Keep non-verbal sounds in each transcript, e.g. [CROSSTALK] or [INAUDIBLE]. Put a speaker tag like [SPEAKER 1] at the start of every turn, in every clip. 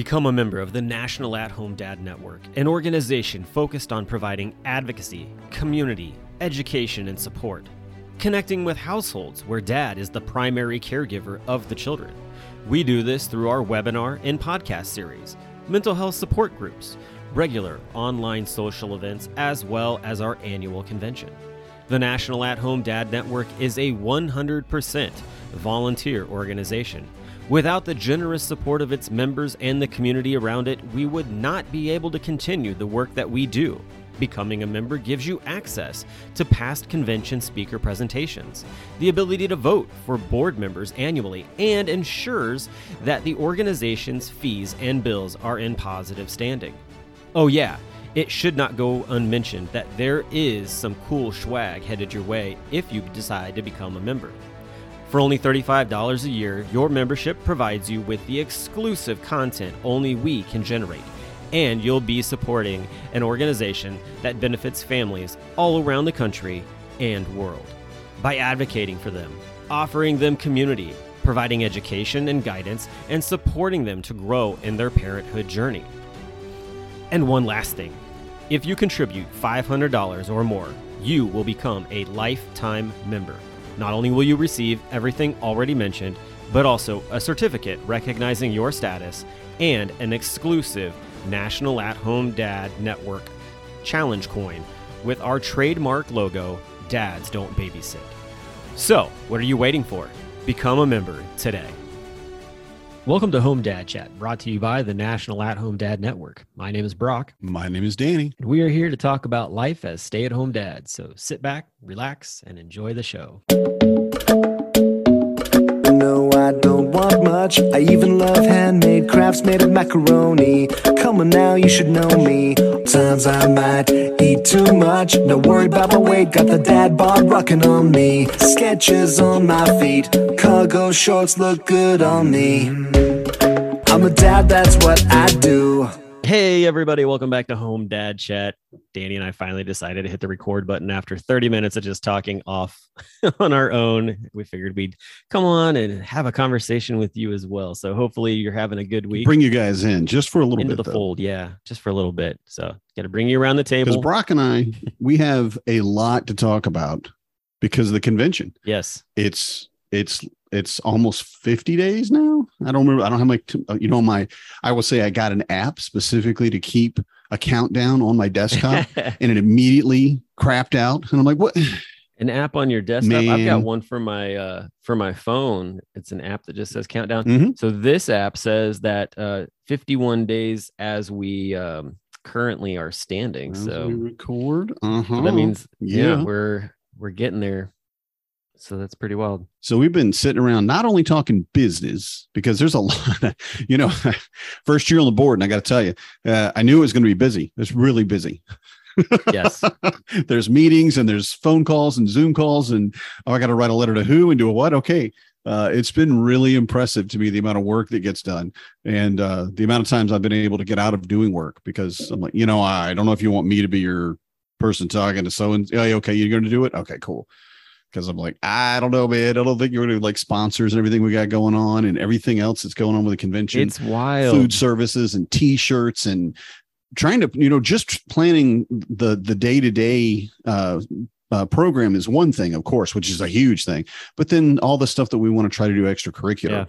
[SPEAKER 1] Become a member of the National At Home Dad Network, an organization focused on providing advocacy, community, education, and support. Connecting with households where dad is the primary caregiver of the children. We do this through our webinar and podcast series, mental health support groups, regular online social events, as well as our annual convention. The National At Home Dad Network is a 100% volunteer organization. Without the generous support of its members and the community around it, we would not be able to continue the work that we do. Becoming a member gives you access to past convention speaker presentations, the ability to vote for board members annually, and ensures that the organization's fees and bills are in positive standing. Oh, yeah, it should not go unmentioned that there is some cool swag headed your way if you decide to become a member. For only $35 a year, your membership provides you with the exclusive content only we can generate, and you'll be supporting an organization that benefits families all around the country and world. By advocating for them, offering them community, providing education and guidance, and supporting them to grow in their parenthood journey. And one last thing if you contribute $500 or more, you will become a lifetime member. Not only will you receive everything already mentioned, but also a certificate recognizing your status and an exclusive National At Home Dad Network challenge coin with our trademark logo, Dads Don't Babysit. So, what are you waiting for? Become a member today. Welcome to Home Dad Chat, brought to you by the National At Home Dad Network. My name is Brock.
[SPEAKER 2] My name is Danny.
[SPEAKER 1] And we are here to talk about life as stay at home dads. So sit back, relax, and enjoy the show.
[SPEAKER 3] No, I don't want much. I even love handmade crafts made of macaroni. Come on now, you should know me. Times I might eat too much. No worry about my weight. Got the dad bod rocking on me. Skechers on my feet. Cargo shorts look good on me. I'm a dad, that's what I do.
[SPEAKER 1] Hey, everybody, welcome back to Home Dad Chat. Danny and I finally decided to hit the record button after 30 minutes of just talking off [LAUGHS] on our own. We figured we'd come on and have a conversation with you as well. So hopefully you're having a good week.
[SPEAKER 2] Bring you guys in just for a little
[SPEAKER 1] into
[SPEAKER 2] bit.
[SPEAKER 1] Into the
[SPEAKER 2] though.
[SPEAKER 1] fold. Yeah, just for a little bit. So got to bring you around the table. Because.
[SPEAKER 2] Brock and I, [LAUGHS] we have a lot to talk about because of the convention.
[SPEAKER 1] yes.
[SPEAKER 2] It's it's it's almost 50 days now. I don't remember. I don't have my you know my I will say I got an app specifically to keep a countdown on my desktop [LAUGHS] and it immediately crapped out. And I'm like, what?
[SPEAKER 1] an app on your desktop. I've got one for my uh for my phone. It's an app that just says countdown.
[SPEAKER 2] Mhm.
[SPEAKER 1] So this app says that uh 51 days as we um currently are standing.
[SPEAKER 2] As
[SPEAKER 1] So,
[SPEAKER 2] record. Uh-huh.
[SPEAKER 1] so that means yeah.
[SPEAKER 2] yeah.
[SPEAKER 1] we're we're getting there. So that's pretty wild.
[SPEAKER 2] So we've been sitting around not only talking business because there's a [LAUGHS] lot of, you know, [LAUGHS] first year on the board, and I got to tell you, uh, I knew it was going to be busy. It's really busy.
[SPEAKER 1] Yes. [LAUGHS]
[SPEAKER 2] there's meetings and there's phone calls and Zoom calls, and oh, I got to write a letter to who and do a what? Okay. Uh, it's been really impressive to me the amount of work that gets done and uh, the amount of times I've been able to get out of doing work because I'm like, you know, I don't know if you want me to be your person talking to so and yeah, okay, you're going to do it. Okay, cool because I'm like, I don't know, man. I don't think you're going to like sponsors and everything we got going on and everything else that's going on with the convention,
[SPEAKER 1] it's wild.
[SPEAKER 2] food services and t-shirts and trying to, you know, just planning the the day to day uh, uh, program is one thing, of course, which is a huge thing. But then all the stuff that we want to try to do extracurricular.
[SPEAKER 1] Yeah.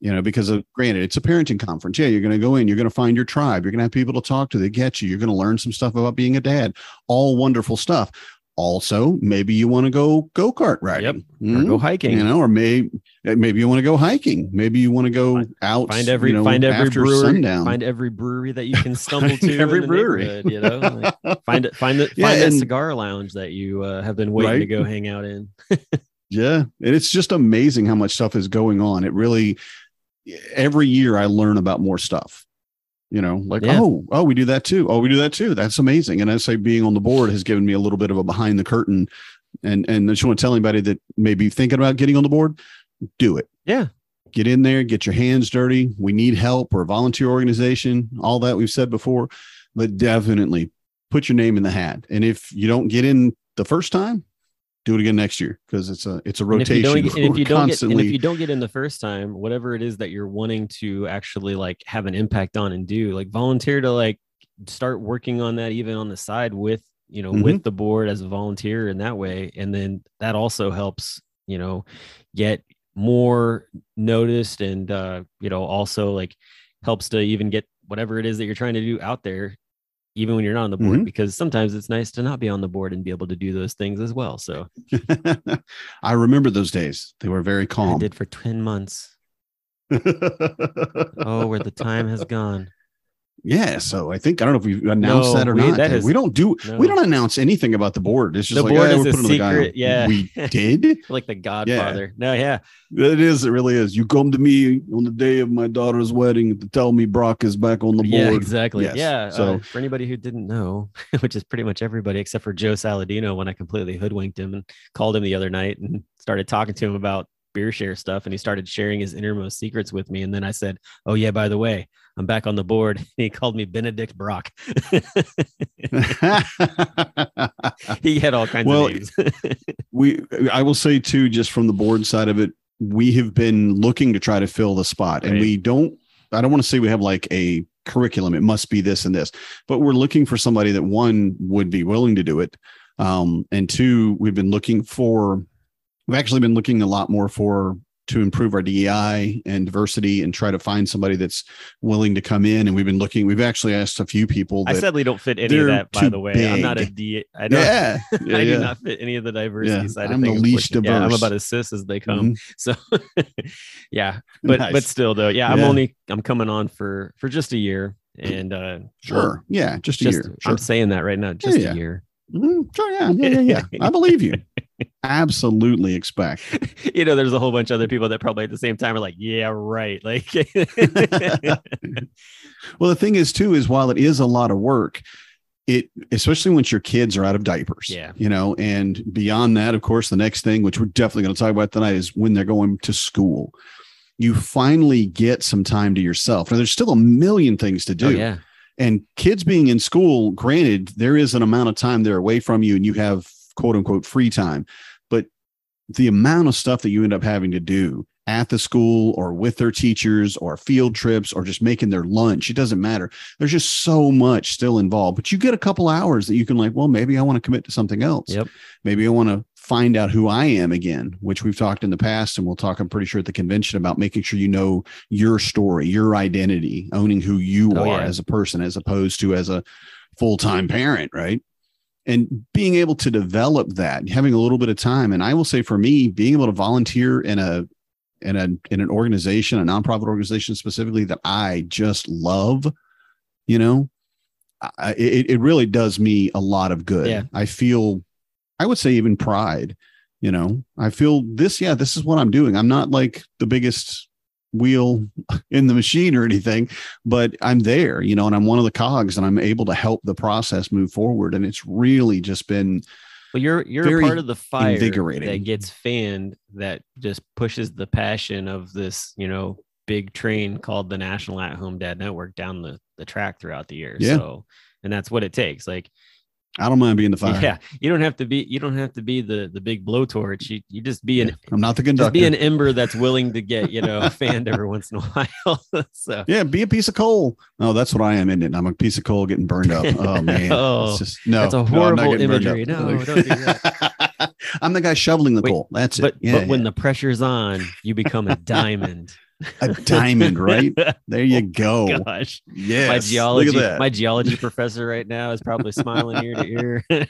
[SPEAKER 2] You know, because of granted, it's a parenting conference. Yeah, you're going to go in, you're going to find your tribe, you're going to have people to talk to that get you, you're going to learn some stuff about being a dad, all wonderful stuff. Also, maybe you want to go go kart riding,
[SPEAKER 1] Yep. Or go hiking.
[SPEAKER 2] you know, or maybe maybe you want to go hiking, maybe you want to go out,
[SPEAKER 1] find every
[SPEAKER 2] you know,
[SPEAKER 1] find every brewery
[SPEAKER 2] sundown.
[SPEAKER 1] find every brewery that you can [LAUGHS] stumble to
[SPEAKER 2] every brewery.
[SPEAKER 1] you know Like, [LAUGHS] find it find it
[SPEAKER 2] Yeah,
[SPEAKER 1] find that cigar lounge that you uh, have been waiting to go hang out in [LAUGHS]
[SPEAKER 2] Yeah. And it's just amazing how much stuff is going on. It really, every year I learn about more stuff. You know, like,
[SPEAKER 1] Yeah.
[SPEAKER 2] oh, oh, we do that too. Oh, we do that too. That's amazing. And I say being on the board has given me a little bit of a behind the curtain. And and I just want to tell anybody that may be thinking about getting on the board, do it.
[SPEAKER 1] yeah
[SPEAKER 2] Get in there, get your hands dirty. We need help. We're a volunteer organization, all that we've said before, but definitely put your name in the hat. And if you don't get in the first time, do it again next year because it's a it's a
[SPEAKER 1] And if you
[SPEAKER 2] rotation.
[SPEAKER 1] don't get, if you don't get, and if you don't get in the first time, whatever it is that you're wanting to actually like have an impact on and do, like volunteer to like start working on that even on the side with you know
[SPEAKER 2] Mhm.
[SPEAKER 1] with the board as a volunteer in that way, and then that also helps you know get more noticed and uh you know also like helps to even get whatever it is that you're trying to do out there even when you're not on the board
[SPEAKER 2] Mhm.
[SPEAKER 1] because sometimes it's nice to not be on the board and be able to do those things as well so [LAUGHS]
[SPEAKER 2] I remember those days. They were very
[SPEAKER 1] i
[SPEAKER 2] calm.
[SPEAKER 1] did for 10 months [LAUGHS] oh where the time has gone
[SPEAKER 2] yeah. So I think I don't know if we announced
[SPEAKER 1] No,
[SPEAKER 2] that or
[SPEAKER 1] we-
[SPEAKER 2] not.
[SPEAKER 1] that
[SPEAKER 2] we don't do
[SPEAKER 1] no.
[SPEAKER 2] we don't announce anything about the board. It's just
[SPEAKER 1] The
[SPEAKER 2] like
[SPEAKER 1] board
[SPEAKER 2] "Yeah,
[SPEAKER 1] is a secret, yeah.
[SPEAKER 2] We [LAUGHS] did.
[SPEAKER 1] like the godfather no yeah
[SPEAKER 2] It is. It really is. You come to me on the day of my daughter's wedding to tell me Brock is back on the board.
[SPEAKER 1] yeah exactly
[SPEAKER 2] Yes.
[SPEAKER 1] yeah
[SPEAKER 2] So-
[SPEAKER 1] uh, for anybody who didn't know [LAUGHS] which is pretty much everybody except for joe saladino when i completely hoodwinked him and called him the other night and started talking to him about beer share stuff and he started sharing his innermost secrets with me and then i said oh yeah by the way i'm back on the board. [LAUGHS] He called me benedict brock. [LAUGHS] He had all kinds
[SPEAKER 2] Well,
[SPEAKER 1] of names. [LAUGHS]
[SPEAKER 2] we i will say too just from the board side of it we have been looking to try to fill the spot and we don't i don't want to say we have like a curriculum it must be this and this but we're looking for somebody that one would be willing to do it um, and two we've been looking for we've actually been looking a lot more for to improve our DEI and diversity and try to find somebody that's willing to come in and we've been looking we've actually asked a few people
[SPEAKER 1] i sadly don't fit any of that by the way i'm not a
[SPEAKER 2] big.
[SPEAKER 1] don't
[SPEAKER 2] yeah, [LAUGHS] yeah,
[SPEAKER 1] I
[SPEAKER 2] yeah.
[SPEAKER 1] do not fit any of the diversity
[SPEAKER 2] Yeah,
[SPEAKER 1] side
[SPEAKER 2] I'm
[SPEAKER 1] of
[SPEAKER 2] the least
[SPEAKER 1] unfortunately. Yeah, I'm about as cis as they come.
[SPEAKER 2] Mhm.
[SPEAKER 1] So [LAUGHS] yeah, but but still though, yeah, I'm only I'm coming on for for just a year. And uh
[SPEAKER 2] sure yeah just a
[SPEAKER 1] just
[SPEAKER 2] year sure.
[SPEAKER 1] I'm saying that right now, just a year.
[SPEAKER 2] Mhm. Sure, yeah, yeah, yeah, yeah. I believe you. [LAUGHS] Absolutely expect. [LAUGHS]
[SPEAKER 1] you know, there's a whole bunch of other people that probably at the same time are like, yeah, right. Like [LAUGHS]
[SPEAKER 2] Well, the thing is, too, is while it is a lot of work, it especially once your kids are out of diapers,
[SPEAKER 1] Yeah.
[SPEAKER 2] you know, and beyond that, of course, the next thing, which we're definitely going to talk about tonight, is when they're going to school. You finally get some time to yourself. Now, there's still a million things to do.
[SPEAKER 1] oh, yeah.
[SPEAKER 2] And kids being in school, granted, there is an amount of time they're away from you and you have quote unquote free time. But the amount of stuff that you end up having to do at the school or with their teachers or field trips or just making their lunch, it doesn't matter. There's just so much still involved. But you get a couple hours that you can, like, well, maybe I want to commit to something else.
[SPEAKER 1] Yep.
[SPEAKER 2] Maybe I want to find out who I am again, which we've talked in the past. And we'll talk, I'm pretty sure, at the convention about making sure you know your story, your identity, owning who you
[SPEAKER 1] Oh,
[SPEAKER 2] are
[SPEAKER 1] yeah.
[SPEAKER 2] as a person, as opposed to as a full time parent, right? And being able to develop that, having a little bit of time. And I will say for me, being able to volunteer in a in a in an organization, a nonprofit organization specifically that I just love, you know, I, it, it really does me a lot of good.
[SPEAKER 1] Yeah.
[SPEAKER 2] I feel, I would say even pride, you know, I feel this, yeah, this is what I'm doing. I'm not like the biggest wheel in the machine or anything, but I'm there, you know, and I'm one of the cogs and I'm able to help the process move forward. And it's really just been,
[SPEAKER 1] Well, you're you're part of the fire
[SPEAKER 2] invigorating.
[SPEAKER 1] that gets fanned that just pushes the passion of this, you know, big train called the National At Home Dad Network down the the track throughout the year.
[SPEAKER 2] Yeah.
[SPEAKER 1] So, and that's what it takes. Like,
[SPEAKER 2] I don't mind being the fire.
[SPEAKER 1] yeah, you don't have to be you don't have to be the the big blowtorch. You you just be an
[SPEAKER 2] Yeah. I'm not the conductor.
[SPEAKER 1] be an ember that's willing to get you know [LAUGHS] fanned every once in a while. [LAUGHS] so
[SPEAKER 2] yeah, be a piece of coal. Oh, that's what I am in it. I'm a piece of coal getting burned up. Oh [LAUGHS] man,
[SPEAKER 1] Oh,
[SPEAKER 2] it's just no.
[SPEAKER 1] that's a
[SPEAKER 2] no,
[SPEAKER 1] horrible
[SPEAKER 2] burned
[SPEAKER 1] imagery. No, don't do that.
[SPEAKER 2] I'm the guy shoveling the
[SPEAKER 1] Wait,
[SPEAKER 2] coal. That's
[SPEAKER 1] but
[SPEAKER 2] it. Yeah,
[SPEAKER 1] but when the pressure's on, you become a diamond.
[SPEAKER 2] A diamond, right? [LAUGHS] There you oh go.
[SPEAKER 1] Gosh.
[SPEAKER 2] Yes.
[SPEAKER 1] my geology
[SPEAKER 2] Look at that.
[SPEAKER 1] my geology professor right now is probably smiling ear to ear. [LAUGHS]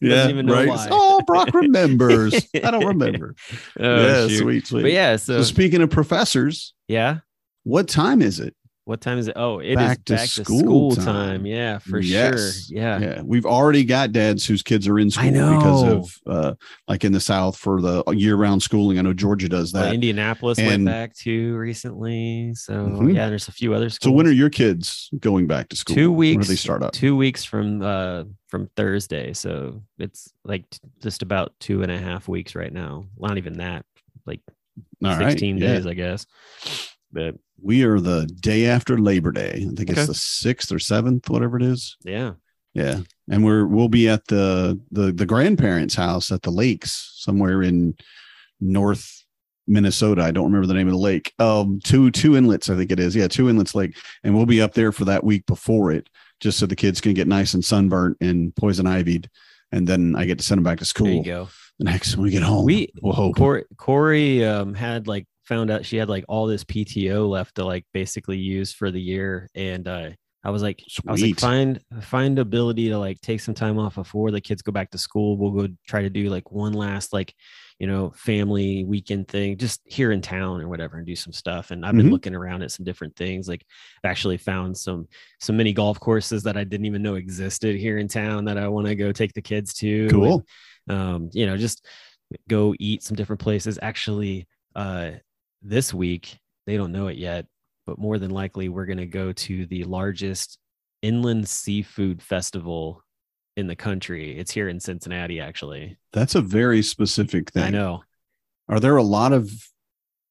[SPEAKER 2] Yeah,
[SPEAKER 1] even know
[SPEAKER 2] right.
[SPEAKER 1] why.
[SPEAKER 2] Oh, Brock remembers. I don't [LAUGHS] remember.
[SPEAKER 1] Oh,
[SPEAKER 2] yeah,
[SPEAKER 1] shoot.
[SPEAKER 2] sweet, sweet.
[SPEAKER 1] But yeah,
[SPEAKER 2] So
[SPEAKER 1] so
[SPEAKER 2] speaking of professors,
[SPEAKER 1] yeah.
[SPEAKER 2] what time is it?
[SPEAKER 1] What time is it? Oh, it is
[SPEAKER 2] Back to
[SPEAKER 1] back to
[SPEAKER 2] school
[SPEAKER 1] school,
[SPEAKER 2] time.
[SPEAKER 1] time. Yeah, for
[SPEAKER 2] Yes.
[SPEAKER 1] sure. Yeah.
[SPEAKER 2] Yeah, we've already got dads whose kids are in school because of uh like in the South for the year-round schooling. I know Georgia does
[SPEAKER 1] Well,
[SPEAKER 2] that.
[SPEAKER 1] Indianapolis
[SPEAKER 2] And-
[SPEAKER 1] went back too recently. So
[SPEAKER 2] Mhm.
[SPEAKER 1] yeah, there's a few other schools.
[SPEAKER 2] so when are your kids going back to school?
[SPEAKER 1] two
[SPEAKER 2] When
[SPEAKER 1] weeks
[SPEAKER 2] do they start up?
[SPEAKER 1] Two weeks from uh from Thursday. So it's like just about two and a half weeks right now. Not even that. Like
[SPEAKER 2] All right,
[SPEAKER 1] 16
[SPEAKER 2] yeah.
[SPEAKER 1] days, I guess. But
[SPEAKER 2] We are the day after Labor Day. I think
[SPEAKER 1] Okay.
[SPEAKER 2] it's the sixth or seventh, whatever it is.
[SPEAKER 1] yeah.
[SPEAKER 2] Yeah. and we're we'll be at the the the grandparents' house at the lakes somewhere in North Minnesota. I don't remember the name of the lake. Um, two two inlets, I think it is. Yeah, two inlets lake, and we'll be up there for that week before it, just so the kids can get nice and sunburnt and poison ivied, and then I get to send them back to
[SPEAKER 1] There you
[SPEAKER 2] school
[SPEAKER 1] go.
[SPEAKER 2] the next when we get home.
[SPEAKER 1] We
[SPEAKER 2] we'll hope.
[SPEAKER 1] Corey, Corey um, had like found out she had like all this PTO left to like basically use for the year, and uh, I was like, I was like, find find ability to like take some time off before the kids go back to school. We'll go try to do like one last like you know family weekend thing just here in town or whatever and do some stuff. And I've been
[SPEAKER 2] Mhm.
[SPEAKER 1] looking around at some different things. Like I've actually found some some mini golf courses that I didn't even know existed here in town that I want to go take the kids to. and,
[SPEAKER 2] Cool.
[SPEAKER 1] um, you know, just go eat some different places. Actually, uh, this week, they don't know it yet, but more than likely, we're going to go to the largest inland seafood festival in the country. It's here in Cincinnati, actually.
[SPEAKER 2] That's a very specific thing.
[SPEAKER 1] I know.
[SPEAKER 2] Are there a lot of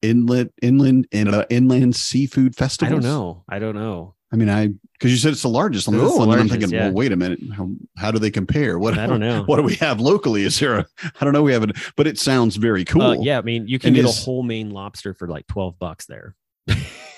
[SPEAKER 2] inlet, inland, and uh, inland seafood
[SPEAKER 1] festival?
[SPEAKER 2] I
[SPEAKER 1] don't know. I don't know.
[SPEAKER 2] I mean, I because you said it's the largest. I'm
[SPEAKER 1] It
[SPEAKER 2] like,
[SPEAKER 1] is the
[SPEAKER 2] oh, and then I'm thinking,
[SPEAKER 1] yeah.
[SPEAKER 2] well, wait a minute. How, how do they compare? What
[SPEAKER 1] I don't know. [LAUGHS]
[SPEAKER 2] What do we have locally? Is there a? I don't know. We have it, but it sounds very cool.
[SPEAKER 1] Uh, yeah, I mean, you can
[SPEAKER 2] And
[SPEAKER 1] get
[SPEAKER 2] is-
[SPEAKER 1] a whole Maine lobster for like 12 bucks there.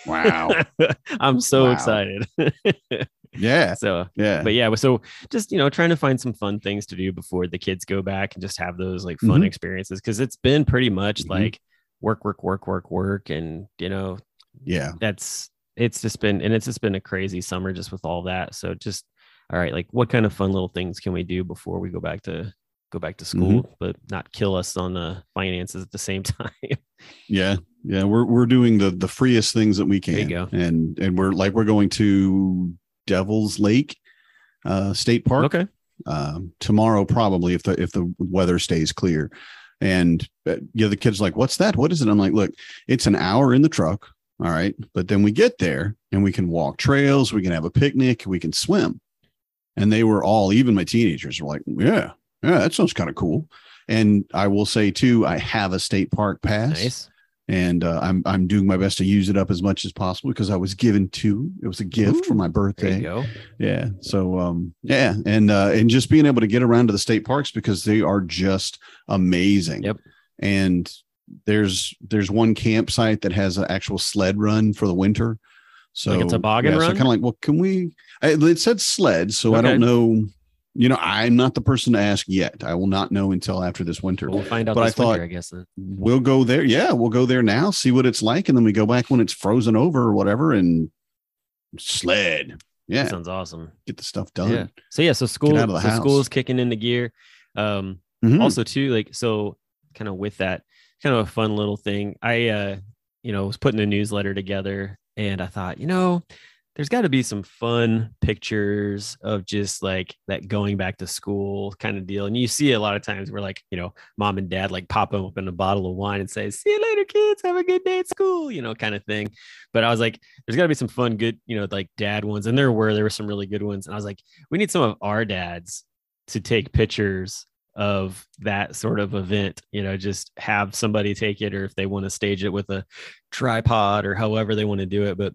[SPEAKER 2] Wow. [LAUGHS]
[SPEAKER 1] I'm so
[SPEAKER 2] Wow.
[SPEAKER 1] excited. [LAUGHS]
[SPEAKER 2] Yeah.
[SPEAKER 1] so
[SPEAKER 2] Yeah.
[SPEAKER 1] but yeah so just you know trying to find some fun things to do before the kids go back and just have those like fun
[SPEAKER 2] Mhm.
[SPEAKER 1] experiences because it's been pretty much
[SPEAKER 2] Mhm.
[SPEAKER 1] like work work work work work and you know
[SPEAKER 2] yeah.
[SPEAKER 1] that's it's just been and it's just been a crazy summer just with all that so just all right like what kind of fun little things can we do before we go back to go back to school but not kill us on the finances at the same [LAUGHS] time
[SPEAKER 2] Yeah. Yeah. We're we're doing the the freest things that we
[SPEAKER 1] There you
[SPEAKER 2] can.
[SPEAKER 1] go.
[SPEAKER 2] And and we're like we're going to Devil's Lake uh State Park.
[SPEAKER 1] okay
[SPEAKER 2] um, tomorrow probably if the if the weather stays clear and uh, yeah the kids like what's that what is it i'm like look it's an hour in the truck all right but then we get there and we can walk trails we can have a picnic we can swim and they were all even my teenagers were like yeah yeah that sounds kind of cool and i will say too i have a state park pass
[SPEAKER 1] nice
[SPEAKER 2] and uh, I'm I'm doing my best to use it up as much as possible because I was given two. It was a gift for
[SPEAKER 1] Ooh,
[SPEAKER 2] my
[SPEAKER 1] there
[SPEAKER 2] birthday.
[SPEAKER 1] you go
[SPEAKER 2] Yeah. So um yeah, and uh and just being able to get around to the state parks because they are just amazing.
[SPEAKER 1] Yep.
[SPEAKER 2] And there's there's one campsite that has an actual sled run for the winter. So
[SPEAKER 1] Like a toboggan
[SPEAKER 2] yeah, So
[SPEAKER 1] run?
[SPEAKER 2] kind of like, well, can we I, it said sled, so I don't know. You know, I'm not the person to ask yet. I will not know until after this winter.
[SPEAKER 1] we'll find out
[SPEAKER 2] But I
[SPEAKER 1] this winter,
[SPEAKER 2] thought-
[SPEAKER 1] i guess then.
[SPEAKER 2] We'll go there. Yeah, we'll go there now, see what it's like, and then we go back when it's frozen over or whatever and sled. Yeah,
[SPEAKER 1] sounds awesome
[SPEAKER 2] get the stuff done.
[SPEAKER 1] Yeah. So yeah, so school,
[SPEAKER 2] out of the
[SPEAKER 1] so
[SPEAKER 2] house.
[SPEAKER 1] school's kicking into gear. Um,
[SPEAKER 2] Mhm.
[SPEAKER 1] also too, like so, kind of with that, kind of a fun little thing. I, uh, you know, was putting a newsletter together, and I thought, you know, there's got to be some fun pictures of just like that going back to school kind of deal. And you see a lot of times where like, you know, mom and dad like pop open a bottle of wine and say, "See you later, kids. Have a good day at school," you know, kind of thing. But I was like, there's got to be some fun, good, you know, like dad ones. And there were, there were some really good ones. And I was like, we need some of our dads to take pictures of that sort of event, you know, just have somebody take it, or if they want to stage it with a tripod or however they want to do it. But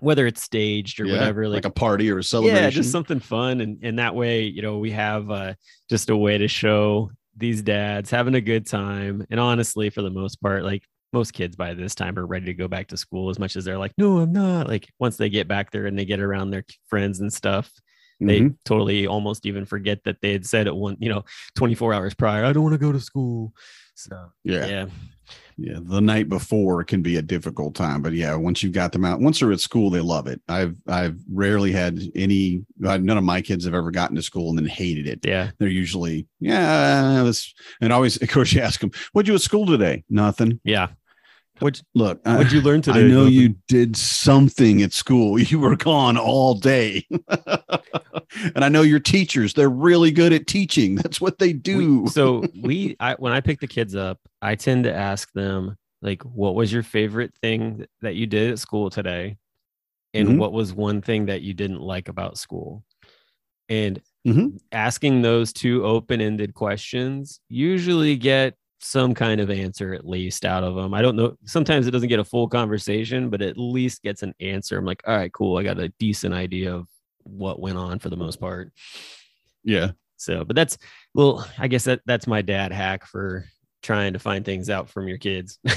[SPEAKER 1] whether it's staged or
[SPEAKER 2] Yeah,
[SPEAKER 1] whatever,
[SPEAKER 2] like,
[SPEAKER 1] like,
[SPEAKER 2] a party or a celebration.
[SPEAKER 1] yeah, just something fun. And, and that way, you know, we have uh, just a way to show these dads having a good time. And honestly, for the most part, like most kids by this time are ready to go back to school as much as they're like, no, I'm not. Like once they get back there and they get around their friends and stuff, they
[SPEAKER 2] Mhm.
[SPEAKER 1] totally almost even forget that they had said it one, you know, 24 hours prior, I don't want to go to school. So
[SPEAKER 2] yeah.
[SPEAKER 1] yeah.
[SPEAKER 2] Yeah, the night before can be a difficult time, but yeah, once you've got them out, once they're at school, they love it. I've I've rarely had any. uh, None of my kids have ever gotten to school and then hated it.
[SPEAKER 1] Yeah.
[SPEAKER 2] They're usually yeah, this and always. [LAUGHS] Of course, you ask them, "What'd you at school today?" Nothing.
[SPEAKER 1] Yeah. What'd,
[SPEAKER 2] Look, I-
[SPEAKER 1] what'd you learn today?
[SPEAKER 2] I know
[SPEAKER 1] Nothing.
[SPEAKER 2] you did something at school. [LAUGHS] You were gone all day. [LAUGHS] and I know your teachers, they're really good at teaching. That's what they do.
[SPEAKER 1] We- so we I when I pick the kids up, I tend to ask them like what was your favorite thing that you did at school today? And
[SPEAKER 2] Mhm.
[SPEAKER 1] what was one thing that you didn't like about school? And
[SPEAKER 2] Mhm.
[SPEAKER 1] asking those two open-ended questions usually get some kind of answer at least out of them. I don't know. Sometimes it doesn't get a full conversation, but at least gets an answer. I'm like, all right, cool. I got a decent idea of what went on for the most part.
[SPEAKER 2] Yeah.
[SPEAKER 1] So, but that's well, I guess that that's my dad hack for trying to find things out from your kids. [LAUGHS]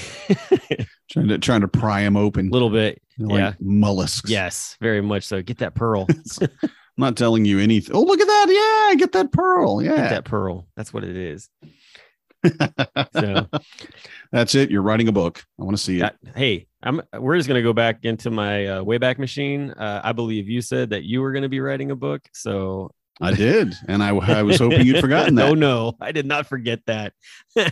[SPEAKER 2] Trying to trying to pry them open.
[SPEAKER 1] A little bit.
[SPEAKER 2] like
[SPEAKER 1] yeah.
[SPEAKER 2] mollusks.
[SPEAKER 1] Yes, very much so. Get that pearl. [LAUGHS]
[SPEAKER 2] I'm not telling you anything. Oh, look at that. Yeah, get that pearl.
[SPEAKER 1] Get
[SPEAKER 2] Yeah.
[SPEAKER 1] that pearl. That's what it is. So [LAUGHS]
[SPEAKER 2] That's it. You're writing a book. I want to see it.
[SPEAKER 1] that- hey, I'm we're just gonna go back into my uh, Wayback Machine. Uh, I believe you said that you were gonna be writing a book. So
[SPEAKER 2] I did. And I, I was hoping you'd forgotten [LAUGHS] that.
[SPEAKER 1] no, no, I did not forget that. [LAUGHS]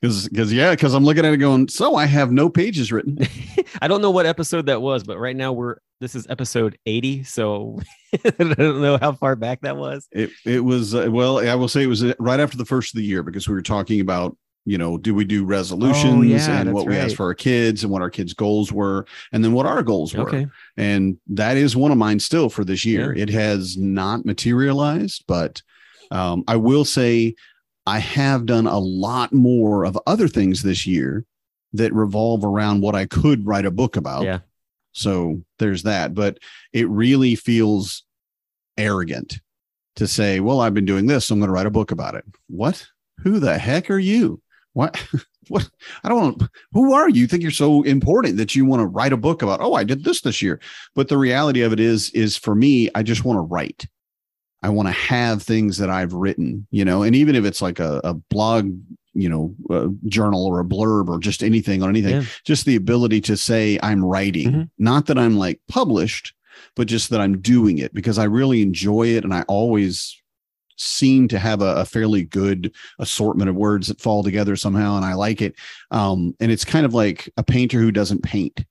[SPEAKER 2] Because, because, yeah, because I'm looking at it going, so I have no pages written. [LAUGHS]
[SPEAKER 1] I don't know what episode that was, but right now we're this is episode 80. So I don't know how far back that was.
[SPEAKER 2] It, it was, uh, well, I will say it was uh, right after the first of the year because we were talking about, you know, do we do resolutions
[SPEAKER 1] Oh, yeah,
[SPEAKER 2] and what we asked for our kids and what our kids' goals were, and then what our goals were.
[SPEAKER 1] Okay.
[SPEAKER 2] and that is one of mine still for this year.
[SPEAKER 1] Yeah.
[SPEAKER 2] It has not materialized, but um, I will say I have done a lot more of other things this year that revolve around what I could write a book about.
[SPEAKER 1] Yeah.
[SPEAKER 2] So there's that, but it really feels arrogant to say, "Well, I've been doing this, so I'm going to write a book about it." What? Who the heck are you? What? [LAUGHS] what? I don't want. Who are you? You think you're so important that you want to write a book about? Oh, I did this this year. But the reality of it is, is for me, I just want to write. I want to have things that I've written, you know, and even if it's like a, a blog, you know, a journal or a blurb or just anything on anything,
[SPEAKER 1] Yeah.
[SPEAKER 2] just the ability to say I'm writing,
[SPEAKER 1] Mhm.
[SPEAKER 2] not that I'm like published, but just that I'm doing it because I really enjoy it. And I always seem to have a, a fairly good assortment of words that fall together somehow. And I like it. Um, and it's kind of like a painter who doesn't paint,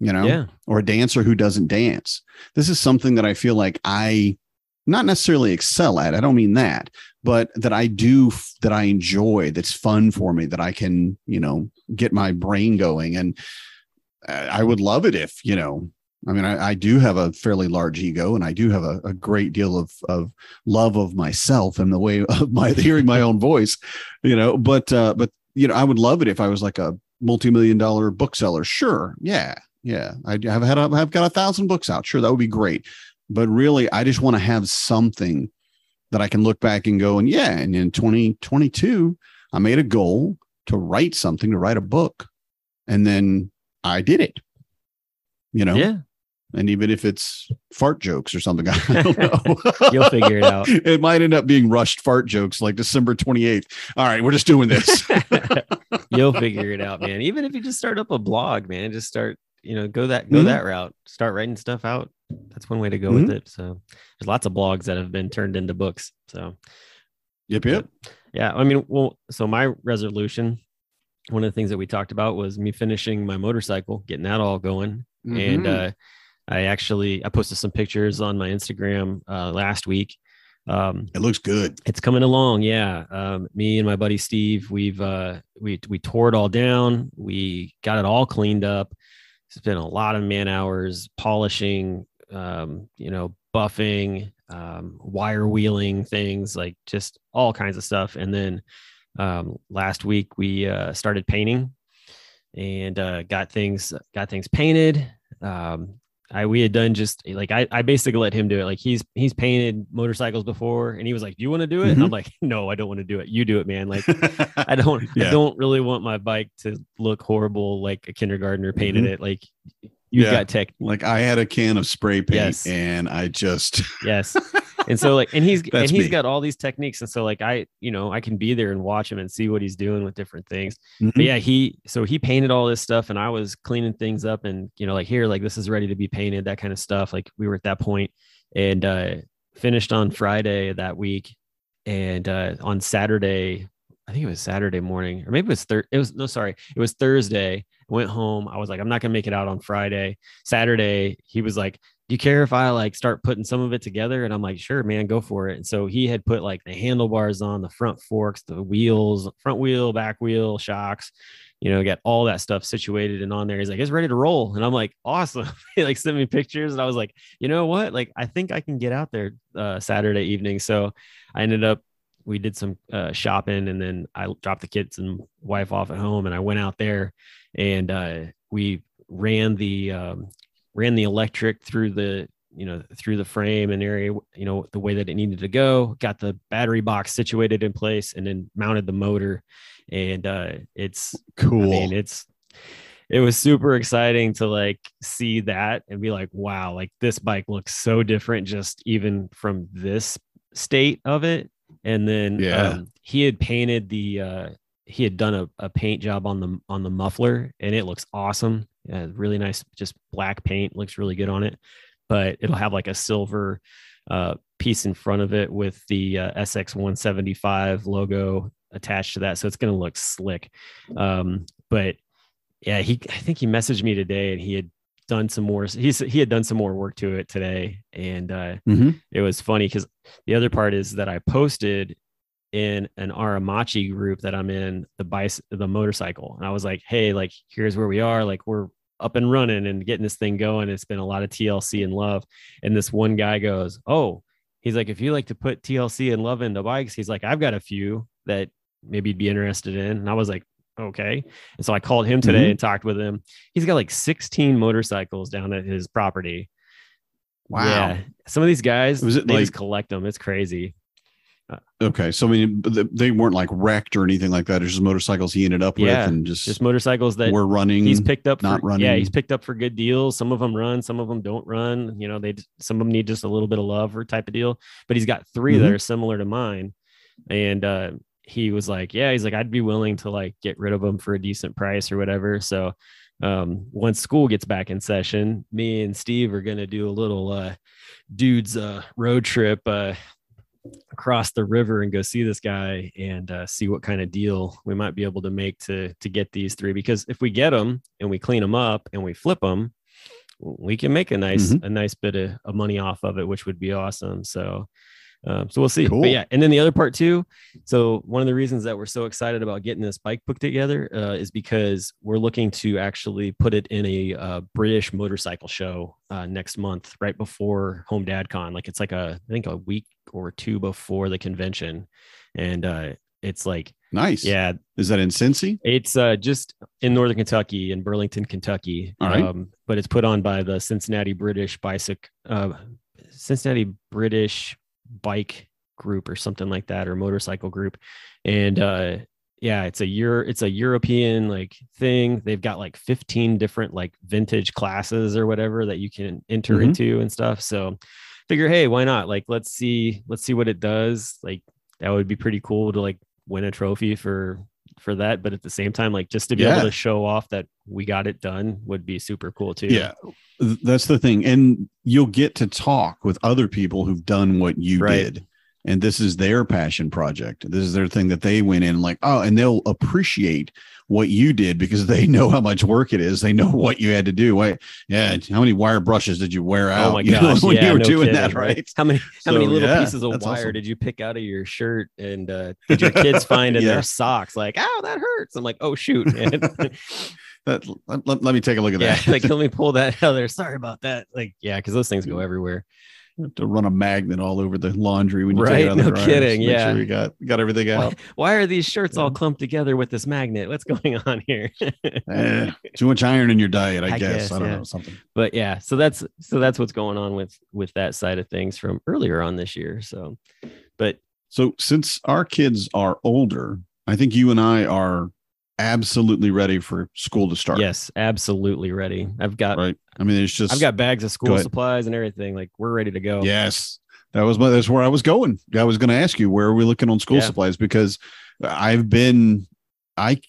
[SPEAKER 2] you know?
[SPEAKER 1] Yeah.
[SPEAKER 2] or a dancer who doesn't dance. This is something that I feel like I not necessarily excel at. I don't mean that, but that I do that I enjoy, that's fun for me, that I can, you know, get my brain going. And uh, I would love it if, you know, I mean, I, I do have a fairly large ego and I do have a, a great deal of, of love of myself and the way [LAUGHS] of my hearing my own voice, you know, but, uh, but, you know, I would love it if I was like a multi-million dollar bookseller. Sure. Yeah. Yeah. I have had, I've got a thousand books out. Sure. That would be great. But really, I just want to have something that I can look back and go, and yeah. And in 2022, I made a goal to write something, to write a book. And then I did it, you know?
[SPEAKER 1] Yeah.
[SPEAKER 2] And even if it's fart jokes or something, [LAUGHS] I don't [LAUGHS] know.
[SPEAKER 1] You'll figure it out. [LAUGHS]
[SPEAKER 2] It might end up being rushed fart jokes like December 28th. All right, we're just doing this.
[SPEAKER 1] You'll figure it out, man. Even if you just start up a blog, man, just start, you know, go that go
[SPEAKER 2] Mhm.
[SPEAKER 1] that route. Start writing stuff out. That's one way to go
[SPEAKER 2] Mm-hmm.
[SPEAKER 1] with it. So there's lots of blogs that have been turned into books. So
[SPEAKER 2] yep, yep.
[SPEAKER 1] yeah, I mean, well, so my resolution, one of the things that we talked about was me finishing my motorcycle, getting that all going. And
[SPEAKER 2] Mhm.
[SPEAKER 1] uh I actually I posted some pictures on my Instagram uh last week. Um
[SPEAKER 2] it looks good.
[SPEAKER 1] it's coming along yeah. Um, me and my buddy steve we've uh we we tore it all down. We got it all cleaned up. It's been a lot of man hours polishing um you know buffing um wire wheeling things like just all kinds of stuff. And then um last week we uh started painting and uh got things got things painted. Um I we had done just eh, like I, I basically let him do it. Like he's he's painted motorcycles before, and he was like, "Do you want to do it?" And I'm mm-hmm. like, "No, I don't want to do it. You do it, man." Like [LAUGHS] I don't I don't really want my bike to look horrible like a kindergartner painted mm-hmm. it. Like you've
[SPEAKER 2] Yeah.
[SPEAKER 1] got tech,
[SPEAKER 2] like I had a can of spray paint
[SPEAKER 1] Yes.
[SPEAKER 2] and I just [LAUGHS]
[SPEAKER 1] yes. and so like, and he's [LAUGHS] and he's
[SPEAKER 2] me.
[SPEAKER 1] got all these techniques, and so like I, you know, I can be there and watch him and see what he's doing with different things.
[SPEAKER 2] Mhm.
[SPEAKER 1] But yeah, he so he painted all this stuff, and I was cleaning things up, and you know, like here, like this is ready to be painted, that kind of stuff. Like we were at that point, and uh finished on Friday that week, and uh on Saturday, I think it was Saturday morning, or maybe it was third. It was no, sorry, it was Thursday. I went home. I was like, I'm not gonna make it out on Friday. Saturday, he was like, Do you care if I like start putting some of it together? And I'm like, Sure, man, go for it. And so he had put like the handlebars on, the front forks, the wheels, front wheel, back wheel, shocks, you know, got all that stuff situated and on there. He's like, It's ready to roll. And I'm like, Awesome. [LAUGHS] he like sent me pictures, and I was like, You know what? Like, I think I can get out there uh, Saturday evening. So I ended up we did some uh, shopping and then I dropped the kids and wife off at home and I went out there and uh, we ran the um, ran the electric through the you know through the frame and area you know the way that it needed to go got the battery box situated in place and then mounted the motor and uh it's
[SPEAKER 2] Cool.
[SPEAKER 1] I mean, it's it was super exciting to like see that and be like, wow, like this bike looks so different just even from this state of it. And then
[SPEAKER 2] Yeah.
[SPEAKER 1] um, he had painted the uh he had done a, a paint job on the on the muffler and it looks awesome. Yeah, really nice, just black paint looks really good on it. But it'll have like a silver uh piece in front of it with the uh, SX 175 logo attached to that. So it's gonna look slick. Um, but yeah, he I think he messaged me today and he had done some more. He's he had done some more work to it today, and uh,
[SPEAKER 2] Mhm.
[SPEAKER 1] it was funny because the other part is that I posted in an Aermacchi group that I'm in the bice the motorcycle, and I was like, hey, like here's where we are, like we're up and running and getting this thing going. It's been a lot of TLC and love, and this one guy goes, oh, he's like, if you like to put TLC and love into bikes, he's like, I've got a few that maybe you'd be interested in, and I was like. Okay. And so I called him today
[SPEAKER 2] Mhm.
[SPEAKER 1] and talked with him. He's got like 16 motorcycles down at his property.
[SPEAKER 2] Wow.
[SPEAKER 1] Yeah. Some of these guys,
[SPEAKER 2] Was it
[SPEAKER 1] they just collect them. It's crazy.
[SPEAKER 2] Okay. So I mean, they weren't like wrecked or anything like that. It's just motorcycles he ended up
[SPEAKER 1] Yeah,
[SPEAKER 2] with and just,
[SPEAKER 1] Just motorcycles that
[SPEAKER 2] were running.
[SPEAKER 1] he's picked up
[SPEAKER 2] not
[SPEAKER 1] for,
[SPEAKER 2] running.
[SPEAKER 1] Yeah, he's picked up for good deals. Some of them run, some of them don't run. You know, they some of them need just a little bit of love or type of deal. But he's got 3 that
[SPEAKER 2] Mhm.
[SPEAKER 1] are similar to mine, and uh, he was like, "Yeah, he's like, I'd be willing to like get rid of them for a decent price or whatever." So um, once school gets back in session, me and Steve are gonna do a little uh, dudes uh, road trip. Uh, across the river and go see this guy and uh, see what kind of deal we might be able to make to to get these three because if we get them and we clean them up and we flip them we can make a nice
[SPEAKER 2] Mhm.
[SPEAKER 1] a nice bit of, of money off of it which would be awesome so um, so we'll see
[SPEAKER 2] Cool.
[SPEAKER 1] but yeah and then the other part too so one of the reasons that we're so excited about getting this bike book together uh, is because we're looking to actually put it in a uh, british motorcycle show uh, next month right before home dad con like it's like a i think a week or two before the convention and uh it's like
[SPEAKER 2] nice.
[SPEAKER 1] yeah
[SPEAKER 2] Is that in Cincy?
[SPEAKER 1] it's uh just in northern kentucky in burlington kentucky
[SPEAKER 2] All right.
[SPEAKER 1] um but it's put on by the cincinnati british bicycle uh cincinnati british bike group or something like that or motorcycle group. And uh yeah it's a year it's a european like thing. They've got like 15 different like vintage classes or whatever that you can enter
[SPEAKER 2] Mhm.
[SPEAKER 1] into and stuff. So figure hey why not? Like let's see let's see what it does. Like that would be pretty cool to like win a trophy for for that but at the same time like just to be
[SPEAKER 2] Yeah.
[SPEAKER 1] able to show off that we got it done would be super cool too
[SPEAKER 2] Yeah. That's the thing. And you'll get to talk with other people who've done what you
[SPEAKER 1] Right.
[SPEAKER 2] did. And this is their passion project. This is their thing that they went in like, oh, and they'll appreciate what you did because they [LAUGHS] know how much work it is. They know what you had to do. Why, yeah. How many wire brushes did you wear out?
[SPEAKER 1] Oh my [LAUGHS]
[SPEAKER 2] you know, when
[SPEAKER 1] yeah,
[SPEAKER 2] you were
[SPEAKER 1] no
[SPEAKER 2] doing
[SPEAKER 1] kidding,
[SPEAKER 2] that, right?
[SPEAKER 1] How many how many little
[SPEAKER 2] yeah,
[SPEAKER 1] pieces of wire
[SPEAKER 2] awesome.
[SPEAKER 1] did you pick out of your shirt and uh, [LAUGHS] did your kids find in
[SPEAKER 2] Yeah.
[SPEAKER 1] their socks? Like, oh, that hurts. I'm like, oh shoot.
[SPEAKER 2] That, let, let- me take a look at that.
[SPEAKER 1] like let me pull that out there. Sorry about that. Like, yeah, because those things go everywhere.
[SPEAKER 2] To run a magnet all over the laundry when you take
[SPEAKER 1] Right?
[SPEAKER 2] it out of the
[SPEAKER 1] No
[SPEAKER 2] dryer.
[SPEAKER 1] kidding,
[SPEAKER 2] make
[SPEAKER 1] yeah.
[SPEAKER 2] Sure you got got everything out.
[SPEAKER 1] why are these shirts all clumped together with this magnet? What's going on here?
[SPEAKER 2] Eh, too much iron in your diet, I,
[SPEAKER 1] I
[SPEAKER 2] guess.
[SPEAKER 1] guess,
[SPEAKER 2] I don't
[SPEAKER 1] yeah.
[SPEAKER 2] know something.
[SPEAKER 1] but yeah, so that's so that's what's going on with with that side of things from earlier on this year. So, but
[SPEAKER 2] So since our kids are older, I think you and I are absolutely ready for school to start.
[SPEAKER 1] yes, absolutely ready. I've got
[SPEAKER 2] Right. I mean, it's just
[SPEAKER 1] I've got bags of school supplies and everything. Like we're ready to go.
[SPEAKER 2] Yes. That was my that's where I was going. I was going to ask you where are we looking on school
[SPEAKER 1] Yeah.
[SPEAKER 2] supplies because I've been I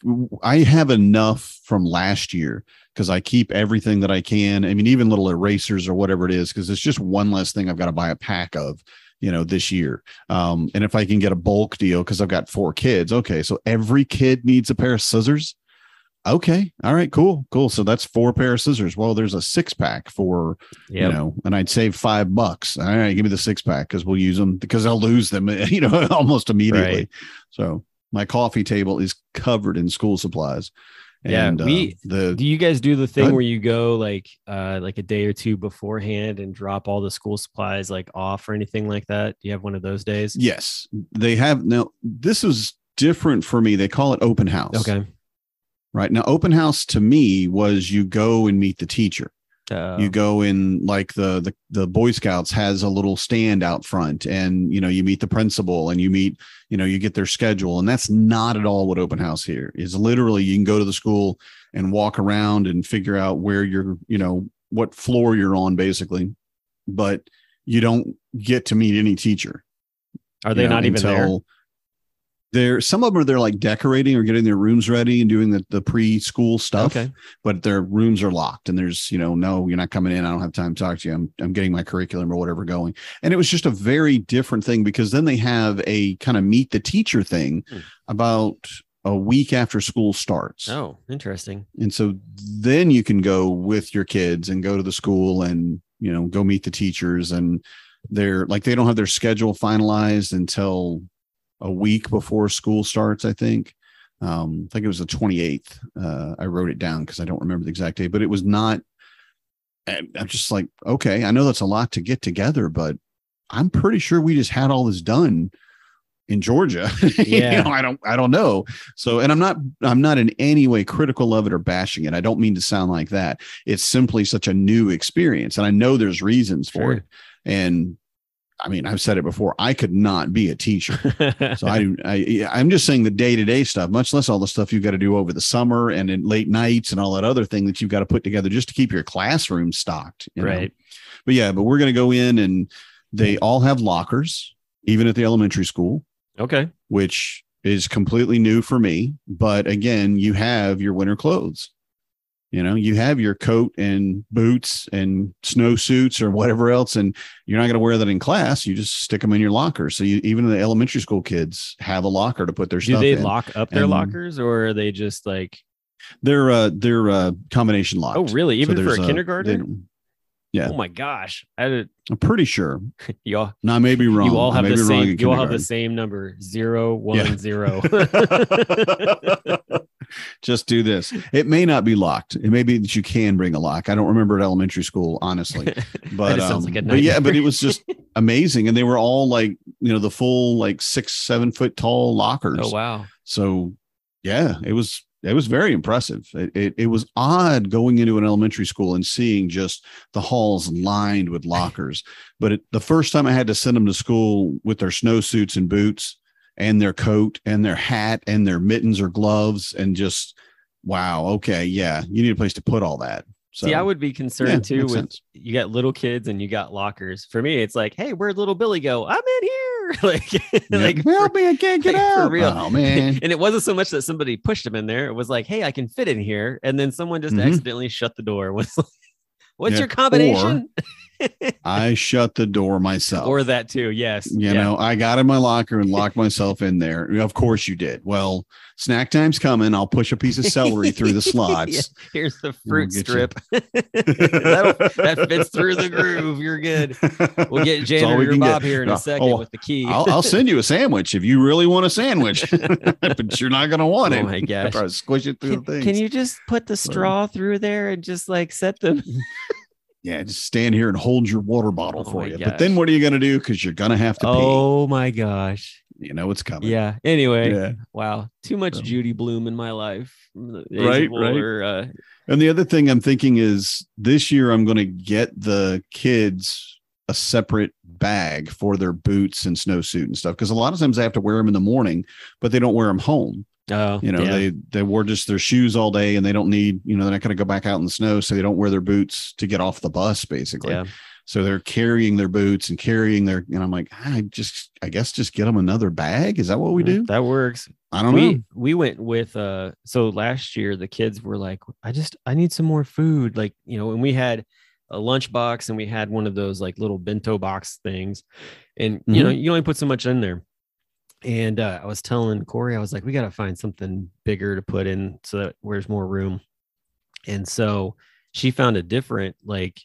[SPEAKER 2] I have enough from last year because I keep everything that I can. I mean, even little erasers or whatever it is, because it's just one less thing I've got to buy a pack of, you know, this year. Um, and if I can get a bulk deal because I've got four kids, okay, so every kid needs a pair of scissors. Okay, all right, cool, cool. So that's four pair of scissors. Well, there's a six pack for
[SPEAKER 1] Yeah.
[SPEAKER 2] you know, and I'd save five bucks. All right, give me the six pack because we'll use them because I'll lose them, [LAUGHS] you know, [LAUGHS] almost immediately.
[SPEAKER 1] Right.
[SPEAKER 2] So my coffee table is covered in school supplies.
[SPEAKER 1] Yeah,
[SPEAKER 2] and uh,
[SPEAKER 1] we-
[SPEAKER 2] the
[SPEAKER 1] Do you guys do the thing where you go like uh like a day or two beforehand and drop all the school supplies like off or anything like that? Do you have one of those days?
[SPEAKER 2] yes, they have now. This is different for me. They call it open house.
[SPEAKER 1] Okay.
[SPEAKER 2] right now, open house to me was you go and meet the teacher.
[SPEAKER 1] Uh,
[SPEAKER 2] you go in like the, the the boy scouts has a little stand out front and you know you meet the principal and you meet you know you get their schedule. And that's not at all what open house here is. Literally you can go to the school and walk around and figure out where you're you know what floor you're on basically. But you don't get to meet any teacher
[SPEAKER 1] are they
[SPEAKER 2] you know,
[SPEAKER 1] not even there?
[SPEAKER 2] They're some of them are there like decorating or getting their rooms ready and doing the, the preschool stuff
[SPEAKER 1] Okay.
[SPEAKER 2] but their rooms are locked and there's you know no you're not coming in i don't have time to talk to you i'm, I'm getting my curriculum or whatever going and it was just a very different thing because then they have a kind of meet the teacher thing
[SPEAKER 1] Hmm.
[SPEAKER 2] about a week after school starts
[SPEAKER 1] Oh, interesting.
[SPEAKER 2] and so then you can go with your kids and go to the school and you know go meet the teachers and they're like they don't have their schedule finalized until a week before school starts i think. Um i think it was the 28th uh i wrote it down because i don't remember the exact date but it was not i'm just like okay i know that's a lot to get together but i'm pretty sure we just had all this done in georgia. [LAUGHS]
[SPEAKER 1] Yeah.
[SPEAKER 2] you know, i don't i don't know. So and i'm not i'm not in any way critical of it or bashing it. I don't mean to sound like that. It's simply such a new experience and i know there's reasons for
[SPEAKER 1] Sure.
[SPEAKER 2] it. And i mean i've said it before i could not be a teacher [LAUGHS] so I, I I'm just saying the day to day stuff, much less all the stuff you've got to do over the summer and in late nights and all that other thing that you've got to put together just to keep your classroom stocked. you know?
[SPEAKER 1] right.
[SPEAKER 2] But yeah, but we're going to go in and they all have lockers, even at the elementary school,
[SPEAKER 1] Okay.
[SPEAKER 2] which is completely new for me. But again, you have your winter clothes. You know, you have your coat and boots and snowsuits or whatever else, and you're not going to wear that in class. You just stick them in your locker. So you, even the elementary school kids have a locker to put their
[SPEAKER 1] Do
[SPEAKER 2] stuff
[SPEAKER 1] they
[SPEAKER 2] in.
[SPEAKER 1] lock up their
[SPEAKER 2] And-
[SPEAKER 1] lockers or are they just like,
[SPEAKER 2] They're uh they're uh combination locked.
[SPEAKER 1] oh, really? Even for
[SPEAKER 2] there's
[SPEAKER 1] a
[SPEAKER 2] a-
[SPEAKER 1] kindergarten?
[SPEAKER 2] Yeah.
[SPEAKER 1] Oh my gosh. I did,
[SPEAKER 2] I'm pretty sure. [LAUGHS]
[SPEAKER 1] y'all,
[SPEAKER 2] Now I may be wrong.
[SPEAKER 1] you all have the same, you all have the same number zero, one,
[SPEAKER 2] Yeah.
[SPEAKER 1] zero. [LAUGHS] [LAUGHS]
[SPEAKER 2] Just do this. It may not be locked. It may be that you can bring a lock. I don't remember at elementary school, honestly. But, um,
[SPEAKER 1] like
[SPEAKER 2] but yeah, but it was just amazing. And they were all like, you know, the full like six, seven foot tall lockers.
[SPEAKER 1] oh, wow.
[SPEAKER 2] So yeah, it was it was very impressive. It, it it was odd going into an elementary school and seeing just the halls lined with lockers. but it, the first time I had to send them to school with their snowsuits and boots and their coat and their hat and their mittens or gloves and just wow, okay, yeah, you need a place to put all that. So
[SPEAKER 1] See, I would be concerned
[SPEAKER 2] yeah,
[SPEAKER 1] too with
[SPEAKER 2] sense.
[SPEAKER 1] you got little kids and you got lockers. For me, it's like, hey, where'd little Billy go? I'm in here. [LAUGHS] like,
[SPEAKER 2] Yeah,
[SPEAKER 1] like
[SPEAKER 2] help me, I can't get
[SPEAKER 1] like, for
[SPEAKER 2] out.
[SPEAKER 1] real.
[SPEAKER 2] Oh man. [LAUGHS]
[SPEAKER 1] and it wasn't so much that somebody pushed him in there. It was like, hey, I can fit in here. And then someone just
[SPEAKER 2] Mhm.
[SPEAKER 1] accidentally shut the door. [LAUGHS] Was like, what's
[SPEAKER 2] Yeah,
[SPEAKER 1] your combination?
[SPEAKER 2] I shut the door myself.
[SPEAKER 1] Or, that too. Yes.
[SPEAKER 2] You
[SPEAKER 1] Yeah.
[SPEAKER 2] know, I got in my locker and locked myself in there. Of course you did. Well, snack time's coming. I'll push a piece of celery through the [LAUGHS] slots.
[SPEAKER 1] Yeah, Here's the
[SPEAKER 2] We'll
[SPEAKER 1] fruit strip. [LAUGHS] That'll- fits through the groove. You're good. We'll get [LAUGHS]
[SPEAKER 2] That's all we
[SPEAKER 1] janitor
[SPEAKER 2] can get.
[SPEAKER 1] Bob here in a uh, second
[SPEAKER 2] oh,
[SPEAKER 1] with the key.
[SPEAKER 2] I'll, I'll send you a sandwich if you really want a sandwich, but you're not going to want
[SPEAKER 1] Oh
[SPEAKER 2] it.
[SPEAKER 1] my gosh.
[SPEAKER 2] Try to squish it through
[SPEAKER 1] Can,
[SPEAKER 2] the things.
[SPEAKER 1] can you just put the straw through there and just like set them?
[SPEAKER 2] Yeah, just stand here and hold your water bottle
[SPEAKER 1] Oh
[SPEAKER 2] for you. But then what are you going to do? Because you're going to have to
[SPEAKER 1] Oh my gosh.
[SPEAKER 2] You know it's coming.
[SPEAKER 1] Yeah. Anyway,
[SPEAKER 2] Yeah.
[SPEAKER 1] wow. Too much
[SPEAKER 2] So-
[SPEAKER 1] Judy Blume in my life. the
[SPEAKER 2] Right, right.
[SPEAKER 1] uh,
[SPEAKER 2] And the other thing I'm thinking is this year I'm going to get the kids a separate bag for their boots and snowsuit and stuff because a lot of times they have to wear them in the morning, but they don't wear them home.
[SPEAKER 1] Oh,
[SPEAKER 2] You know,
[SPEAKER 1] yeah.
[SPEAKER 2] they they wore just their shoes all day and they don't need, you know, they're not going to go back out in the snow, so they don't wear their boots to get off the bus, basically.
[SPEAKER 1] yeah.
[SPEAKER 2] So they're carrying their boots and carrying their, and I'm like, I just, I guess, just get them another bag. Is that what we do?
[SPEAKER 1] That works.
[SPEAKER 2] I don't
[SPEAKER 1] we
[SPEAKER 2] know.
[SPEAKER 1] we went with uh so last year the kids were like i just i need some more food like you know and we had a lunch box and we had one of those like little bento box things and you
[SPEAKER 2] Mm-hmm.
[SPEAKER 1] know you only put so much in there and uh, i was telling corey i was like we got to find something bigger to put in so that there's more room. And so she found a different like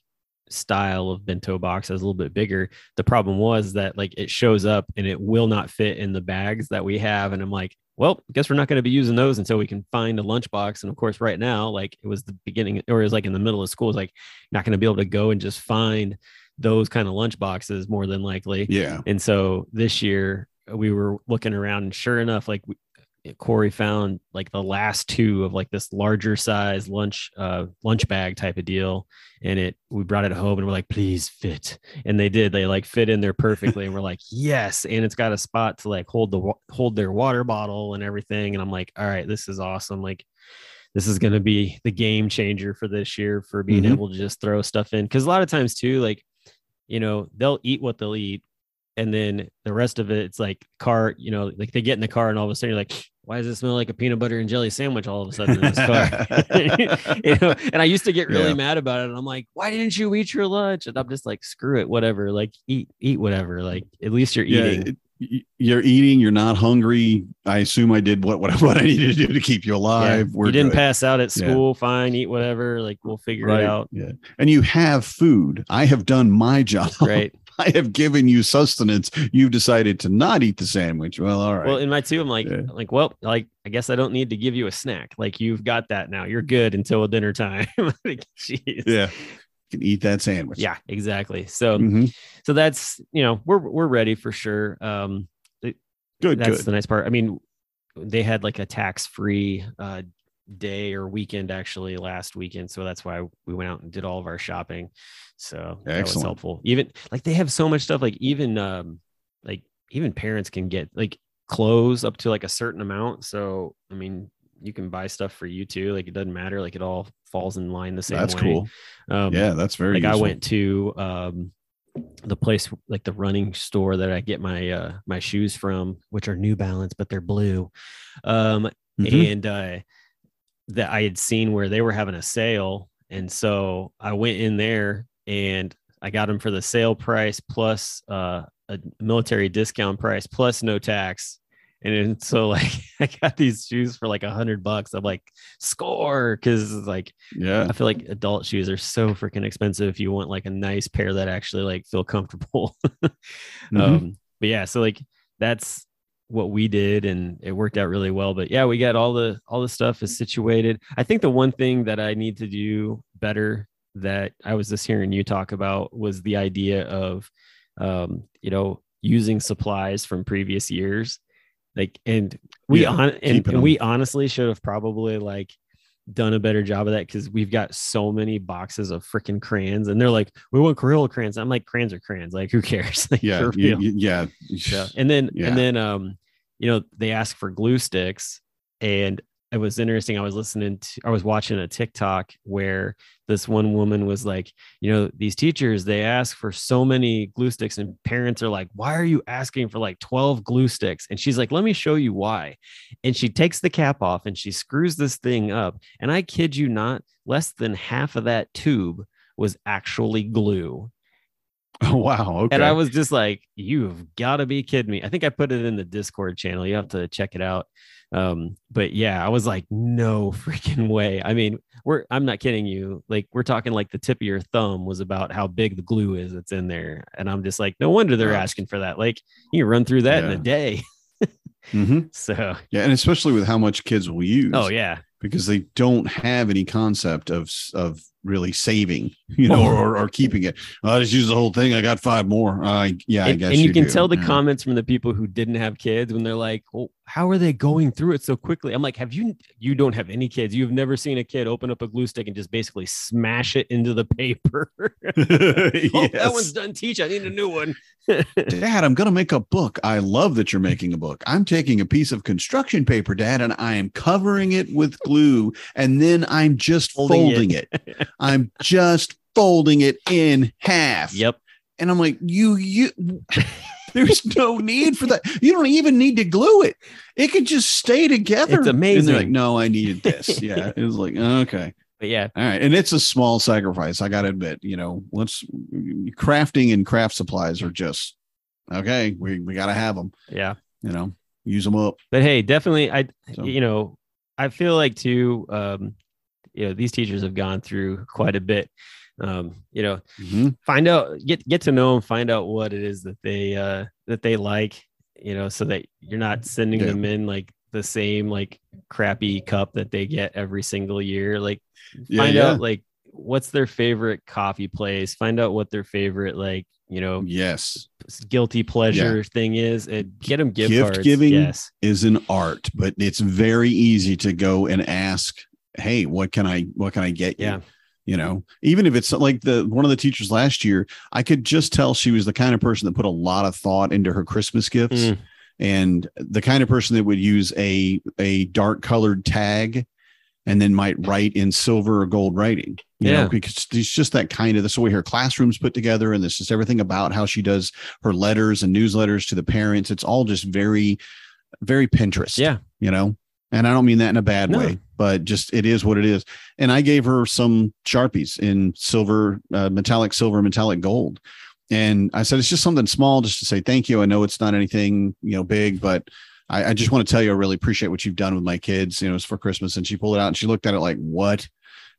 [SPEAKER 1] style of bento box that's a little bit bigger. The problem was that like it shows up and it will not fit in the bags that we have. And i'm like well I guess we're not going to be using those until we can find a lunchbox and of course right now like it was the beginning or it was like in the middle of school it's like not going to be able to go and just find those kind of lunch boxes more than likely.
[SPEAKER 2] Yeah.
[SPEAKER 1] and so this year we were looking around and sure enough like we, Corey found like the last two of like this larger size lunch uh lunch bag type of deal and it we brought it home and we're like please fit. And they did they like fit in there perfectly and we're like [LAUGHS] yes. And it's got a spot to like hold the hold their water bottle and everything and I'm like all right this is awesome. Like this is going to be the game changer for this year for being
[SPEAKER 2] Mhm.
[SPEAKER 1] able to just throw stuff in because a lot of times too like you know they'll eat what they'll eat and then the rest of it it's like car you know like they get in the car and all of a sudden you're like why does it smell like a peanut butter and jelly sandwich all of a sudden in this car [LAUGHS] [LAUGHS] you know and i used to get really
[SPEAKER 2] Yeah.
[SPEAKER 1] mad about it and i'm like why didn't you eat your lunch and i'm just like screw it whatever like eat eat whatever like at least you're
[SPEAKER 2] Yeah,
[SPEAKER 1] eating
[SPEAKER 2] it- you're eating. You're not hungry. I assume I did what what, [LAUGHS] what I needed to do to keep you
[SPEAKER 1] Yeah.
[SPEAKER 2] alive. We're
[SPEAKER 1] you didn't
[SPEAKER 2] good.
[SPEAKER 1] pass out at
[SPEAKER 2] Yeah.
[SPEAKER 1] school fine eat whatever like we'll figure
[SPEAKER 2] right.
[SPEAKER 1] it out
[SPEAKER 2] Yeah, and you have food. I have done my job.
[SPEAKER 1] right [LAUGHS]
[SPEAKER 2] I have given you sustenance. You've decided to not eat the sandwich. Well, all right.
[SPEAKER 1] Well, in my two, I'm like,
[SPEAKER 2] Yeah.
[SPEAKER 1] like, well, like, I guess I don't need to give you a snack. Like, you've got that now. You're good until dinner time. [LAUGHS] like,
[SPEAKER 2] yeah, you can eat that sandwich.
[SPEAKER 1] Yeah, exactly. So,
[SPEAKER 2] Mhm.
[SPEAKER 1] so that's you know, we're we're ready for sure. Um,
[SPEAKER 2] Good.
[SPEAKER 1] that's
[SPEAKER 2] Good.
[SPEAKER 1] the nice part. I mean, they had like a tax free uh day or weekend actually last weekend, so that's why we went out and did all of our shopping. So that was helpful. Even like they have so much stuff. Like even um, like even parents can get like clothes up to like a certain amount. So I mean, you can buy stuff for you too. Like it doesn't matter. Like it all falls in line the same
[SPEAKER 2] That's
[SPEAKER 1] way.
[SPEAKER 2] cool.
[SPEAKER 1] Um,
[SPEAKER 2] yeah, that's very.
[SPEAKER 1] like I went to um the place like the running store that I get my uh my shoes from, which are New Balance, but they're blue. Um
[SPEAKER 2] Mhm.
[SPEAKER 1] and uh that I had seen where they were having a sale. And so I went in there and I got them for the sale price plus uh a military discount price plus no tax. And then, [LAUGHS] so like [LAUGHS] I got these shoes for like a hundred bucks. I'm like score because it's like
[SPEAKER 2] Yeah.
[SPEAKER 1] I feel like adult shoes are so freaking expensive if you want like a nice pair that actually like feel comfortable. [LAUGHS]
[SPEAKER 2] Mhm.
[SPEAKER 1] Um, but yeah, so like that's what we did and it worked out really well. But yeah, we got all the all the stuff is situated. I think the one thing that I need to do better that I was just hearing you talk about was the idea of um, you know, using supplies from previous years. Like and we
[SPEAKER 2] Yeah,
[SPEAKER 1] on and, and we honestly should have probably like done a better job of that because we've got so many boxes of freaking crayons and they're like, we want Crayola crayons. I'm like, crayons are crayons. Like, who cares? [LAUGHS] Like,
[SPEAKER 2] yeah.
[SPEAKER 1] for
[SPEAKER 2] y- y- Yeah.
[SPEAKER 1] Yeah. And then
[SPEAKER 2] Yeah.
[SPEAKER 1] and then um, you know, they ask for glue sticks. And it was interesting. I was listening to I was watching a TikTok where this one woman was like, you know, these teachers, they ask for so many glue sticks, and parents are like, why are you asking for like 12 glue sticks? And she's like, let me show you why. And she takes the cap off and she screws this thing up. And I kid you not, less than half of that tube was actually glue.
[SPEAKER 2] Oh, [LAUGHS] wow. Okay.
[SPEAKER 1] And I was just like, you've got to be kidding me. I think I put it in the Discord channel. You have to check it out. Um, but yeah, I was like, no [LAUGHS] freaking way. I mean, we're I'm not kidding you. Like, we're talking like the tip of your thumb was about how big the glue is that's in there. And I'm just like, no wonder they're asking for that. Like, you can run through that in a
[SPEAKER 2] Yeah.
[SPEAKER 1] day.
[SPEAKER 2] Mhm. [LAUGHS]
[SPEAKER 1] So
[SPEAKER 2] Yeah, and especially with how much kids will use.
[SPEAKER 1] oh yeah.
[SPEAKER 2] because they don't have any concept of of really saving, [LAUGHS] you know, or, or, keeping it. "Oh, I just use the whole thing. I got five more. Uh, yeah, I
[SPEAKER 1] and,
[SPEAKER 2] guess
[SPEAKER 1] and you, can
[SPEAKER 2] do.
[SPEAKER 1] tell the
[SPEAKER 2] Yeah.
[SPEAKER 1] comments from the people who didn't have kids when they're like, "Well, how are they going through it so quickly?" I'm like, "Have you? You don't have any kids. You've never seen a kid open up a glue stick and just basically smash it into the paper. [LAUGHS] [LAUGHS] oh, that one's done. Teach. I need a new one.
[SPEAKER 2] Dad, I'm going to make a book. I love that you're making a book. I'm taking a piece of construction paper, Dad, and I am covering it with glue, and then I'm just
[SPEAKER 1] Folding it.
[SPEAKER 2] folding it. I'm just folding it in half.
[SPEAKER 1] yep.
[SPEAKER 2] And I'm like, you, you. [LAUGHS] There's no need for that. You don't even need to glue it. It could just stay together.
[SPEAKER 1] It's
[SPEAKER 2] And they're like,
[SPEAKER 1] amazing.
[SPEAKER 2] no, I needed [LAUGHS] this. Yeah. It was like, okay.
[SPEAKER 1] But yeah,
[SPEAKER 2] All right. And it's a small sacrifice. I got to admit, you know, once crafting and craft supplies are just okay. We, we got to have them,
[SPEAKER 1] yeah.
[SPEAKER 2] you know, use them up.
[SPEAKER 1] But hey, definitely, I
[SPEAKER 2] So-
[SPEAKER 1] you know, I feel like too. Um, you know, these teachers have gone through quite a bit. Um, you know,
[SPEAKER 2] Mhm.
[SPEAKER 1] find out get get to know them find out what it is that they uh that they like you know so that you're not sending
[SPEAKER 2] Yeah.
[SPEAKER 1] them in like the same like crappy cup that they get every single year like
[SPEAKER 2] Yeah,
[SPEAKER 1] find
[SPEAKER 2] yeah.
[SPEAKER 1] out like what's their favorite coffee place find out what their favorite like you know
[SPEAKER 2] Yes.
[SPEAKER 1] guilty pleasure thing is. And get them gift,
[SPEAKER 2] Gift
[SPEAKER 1] cards.
[SPEAKER 2] giving
[SPEAKER 1] Yes.
[SPEAKER 2] is an art, but it's very easy to go and ask, "Hey, what can I what can I get you?"
[SPEAKER 1] Yeah.
[SPEAKER 2] You know, even if it's like the one of the teachers last year, I could just tell she was the kind of person that put a lot of thought into her Christmas gifts
[SPEAKER 1] Mm.
[SPEAKER 2] and the kind of person that would use a a dark colored tag and then might write in silver or gold writing. You
[SPEAKER 1] Yeah.
[SPEAKER 2] know, because it's just that kind of this the way her classroom's put together, and this is everything about how she does her letters and newsletters to the parents. It's all just very, very Pinterest
[SPEAKER 1] Yeah.
[SPEAKER 2] you know and i don't mean that in a bad
[SPEAKER 1] No.
[SPEAKER 2] way but just it is what it is. And i gave her some sharpies in silver uh, metallic silver metallic gold. And i said it's just something small just to say thank you. I know it's not anything you know big but i, I just want to tell you i really appreciate what you've done with my kids. You know it's for christmas. And she pulled it out and she looked at it like what?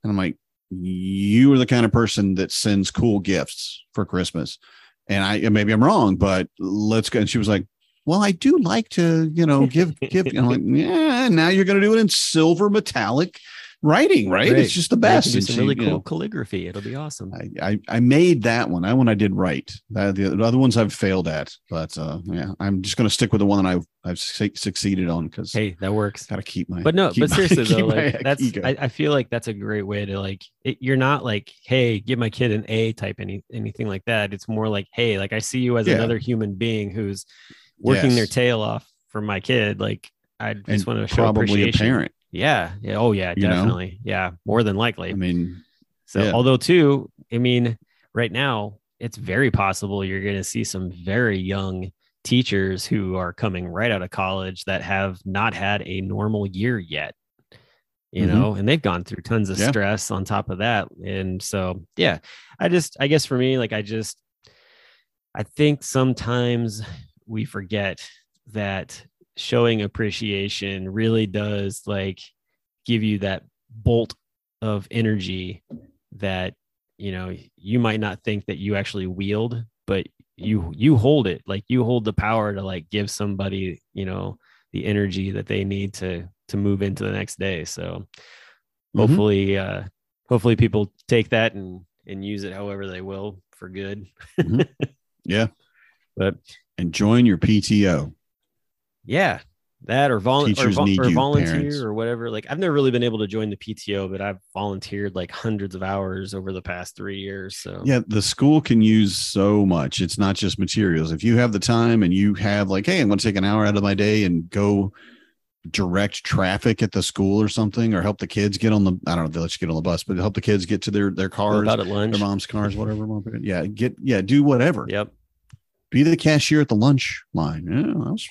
[SPEAKER 2] And i'm like you are the kind of person that sends cool gifts for christmas. And i maybe i'm wrong but let's go. And she was like well, I do like to, you know, give give. And I'm like, [LAUGHS] yeah. Now you're going to do it in silver metallic writing, right?
[SPEAKER 1] Great.
[SPEAKER 2] It's just the best. It's
[SPEAKER 1] really
[SPEAKER 2] you
[SPEAKER 1] cool
[SPEAKER 2] know,
[SPEAKER 1] calligraphy. It'll be awesome.
[SPEAKER 2] I, I I made that one. That one I did right. Uh, the, the other ones I've failed at, but uh, yeah, I'm just going to stick with the one that I've I've su- succeeded on because
[SPEAKER 1] Hey, that works.
[SPEAKER 2] got to keep my.
[SPEAKER 1] But no, but
[SPEAKER 2] my-
[SPEAKER 1] seriously [LAUGHS] though, like that's. I, I feel like that's a great way to like it, you're not like, hey, give my kid an A type any anything like that. It's more like, hey, like I see you as
[SPEAKER 2] Yeah.
[SPEAKER 1] another human being who's working their tail off for my kid. Like I just
[SPEAKER 2] and
[SPEAKER 1] want to show
[SPEAKER 2] probably a
[SPEAKER 1] appreciation.
[SPEAKER 2] parent.
[SPEAKER 1] Yeah. Yeah. Oh yeah,
[SPEAKER 2] You know?
[SPEAKER 1] definitely. Yeah. More than likely.
[SPEAKER 2] I mean,
[SPEAKER 1] So,
[SPEAKER 2] Yeah.
[SPEAKER 1] although too, I mean, right now it's very possible you're going to see some very young teachers who are coming right out of college that have not had a normal year yet. You
[SPEAKER 2] Mhm.
[SPEAKER 1] know, and they've gone through tons of
[SPEAKER 2] Yeah.
[SPEAKER 1] stress on top of that. And so, yeah, I just, I guess for me, like, I just, I think sometimes we forget that showing appreciation really does like give you that bolt of energy that you know you might not think that you actually wield but you you hold it like you hold the power to like give somebody you know the energy that they need to to move into the next day so
[SPEAKER 2] Mhm.
[SPEAKER 1] hopefully uh hopefully people take that and and use it however they will for good [LAUGHS]
[SPEAKER 2] yeah.
[SPEAKER 1] but
[SPEAKER 2] And join your PTO.
[SPEAKER 1] yeah that or, vol- or,
[SPEAKER 2] need
[SPEAKER 1] or
[SPEAKER 2] you,
[SPEAKER 1] volunteer
[SPEAKER 2] parents.
[SPEAKER 1] or whatever like i've never really been able to join the pto but i've volunteered like hundreds of hours over the past three years so
[SPEAKER 2] Yeah, the school can use so much. It's not just materials. If you have the time and you have like, hey, I'm going to take an hour out of my day and go direct traffic at the school or something, or help the kids get on the I don't know, they let you get on the bus, but help the kids get to their their cars,
[SPEAKER 1] about at lunch
[SPEAKER 2] their mom's cars, whatever. mom- [LAUGHS] Yeah, get yeah, do whatever.
[SPEAKER 1] yep
[SPEAKER 2] Be the cashier at the lunch line. Yeah, that's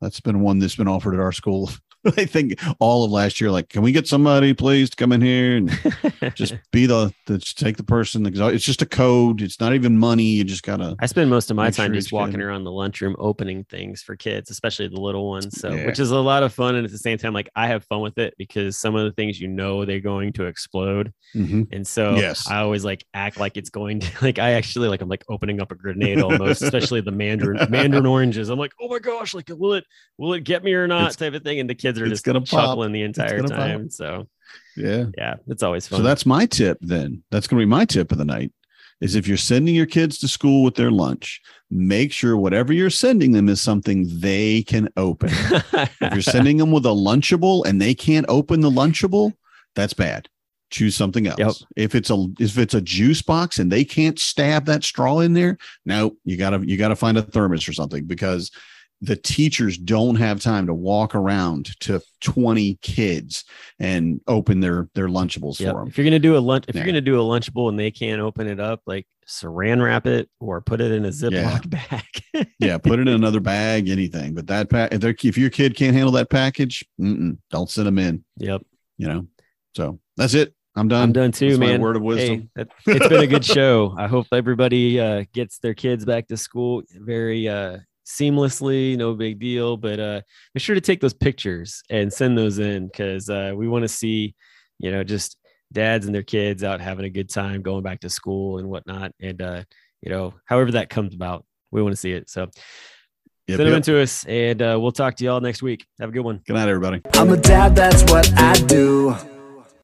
[SPEAKER 2] that's been one that's been offered at our school. [LAUGHS] I think all of last year, like, can we get somebody please to come in here and [LAUGHS] just be the, the just take the person. It's just a code. It's not even money. You just gotta.
[SPEAKER 1] I spend most of my time
[SPEAKER 2] sure
[SPEAKER 1] just walking
[SPEAKER 2] kid-
[SPEAKER 1] around the lunchroom opening things for kids, especially the little ones. So,
[SPEAKER 2] Yeah.
[SPEAKER 1] which is a lot of fun. And at the same time, like I have fun with it because some of the things you know they're going to explode.
[SPEAKER 2] Mhm.
[SPEAKER 1] And so
[SPEAKER 2] Yes.
[SPEAKER 1] I always like act like it's going to [LAUGHS] like I actually like I'm like opening up a grenade almost, especially the mandarin mandarin oranges. I'm like, oh my gosh, like will it will it get me or not
[SPEAKER 2] It's-
[SPEAKER 1] type of thing. And the kids are
[SPEAKER 2] it's
[SPEAKER 1] just
[SPEAKER 2] gonna pop.
[SPEAKER 1] chuckling the entire
[SPEAKER 2] gonna pop.
[SPEAKER 1] time. So
[SPEAKER 2] Yeah.
[SPEAKER 1] yeah, it's always fun.
[SPEAKER 2] So that's my tip. Then that's going to be my tip of the night. Is if you're sending your kids to school with their lunch, make sure whatever you're sending them is something they can open. [LAUGHS] if you're sending them with a lunchable and they can't open the lunchable, that's bad. Choose something else.
[SPEAKER 1] Yep.
[SPEAKER 2] If it's a if it's a juice box and they can't stab that straw in there, no, you gotta you gotta find a thermos or something because the teachers don't have time to walk around to 20 kids and open their their lunchables
[SPEAKER 1] Yep.
[SPEAKER 2] for them.
[SPEAKER 1] If you're gonna do a lunch, if
[SPEAKER 2] Yeah.
[SPEAKER 1] you're gonna do a lunchable and they can't open it up, like saran wrap it or put it in a Ziploc [LAUGHS] bag.
[SPEAKER 2] yeah, put it in another bag, anything. But that pack, if, if your kid can't handle that package, don't send them in.
[SPEAKER 1] yep,
[SPEAKER 2] You know. So that's it. I'm done.
[SPEAKER 1] I'm done too,
[SPEAKER 2] That's
[SPEAKER 1] man.
[SPEAKER 2] word of wisdom.
[SPEAKER 1] it's been a good [LAUGHS] show. I hope everybody uh, gets their kids back to school very uh, seamlessly, no big deal. But uh, be sure to take those pictures and send those in because uh, we want to see, you know, just dads and their kids out having a good time going back to school and whatnot. And uh, you know, however that comes about, we want to see it. So
[SPEAKER 2] Yep,
[SPEAKER 1] send them
[SPEAKER 2] yep.
[SPEAKER 1] in to us, and uh, we'll talk to y'all next week. Have a good one.
[SPEAKER 2] Good night, everybody.
[SPEAKER 3] I'm a dad, that's what I do.